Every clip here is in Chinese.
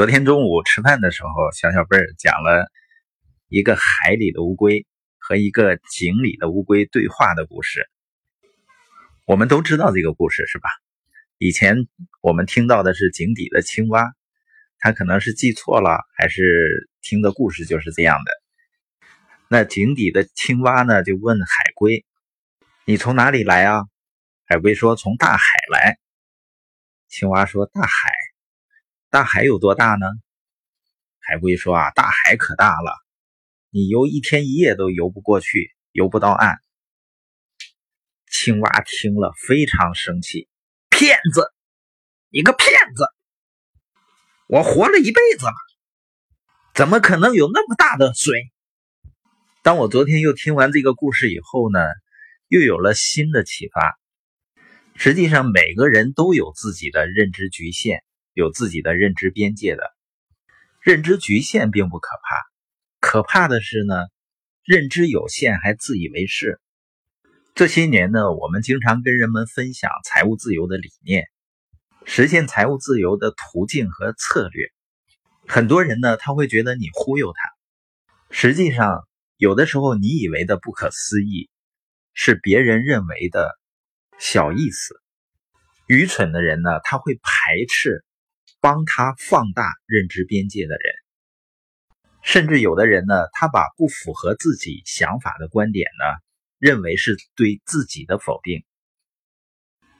昨天中午吃饭的时候，小小贝儿讲了一个海里的乌龟和一个井里的乌龟对话的故事。我们都知道这个故事是吧？以前我们听到的是井底的青蛙，他可能是记错了，还是听的故事就是这样的。那井底的青蛙呢，就问海龟：“你从哪里来啊？”海龟说：“从大海来。”青蛙说：“大海。”大海有多大呢？海龟说：“啊，大海可大了，你游一天一夜都游不过去，游不到岸。”青蛙听了非常生气：“骗子，你个骗子！我活了一辈子了，怎么可能有那么大的水？”当我昨天又听完这个故事以后呢，又有了新的启发。实际上，每个人都有自己的认知局限。有自己的认知边界的认知局限并不可怕，可怕的是呢，认知有限还自以为是。这些年呢，我们经常跟人们分享财务自由的理念，实现财务自由的途径和策略。很多人呢，他会觉得你忽悠他。实际上，有的时候你以为的不可思议，是别人认为的小意思。愚蠢的人呢，他会排斥。帮他放大认知边界的人，甚至有的人呢，他把不符合自己想法的观点呢，认为是对自己的否定。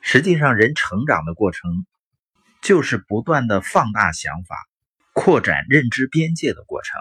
实际上，人成长的过程就是不断的放大想法、扩展认知边界的过程。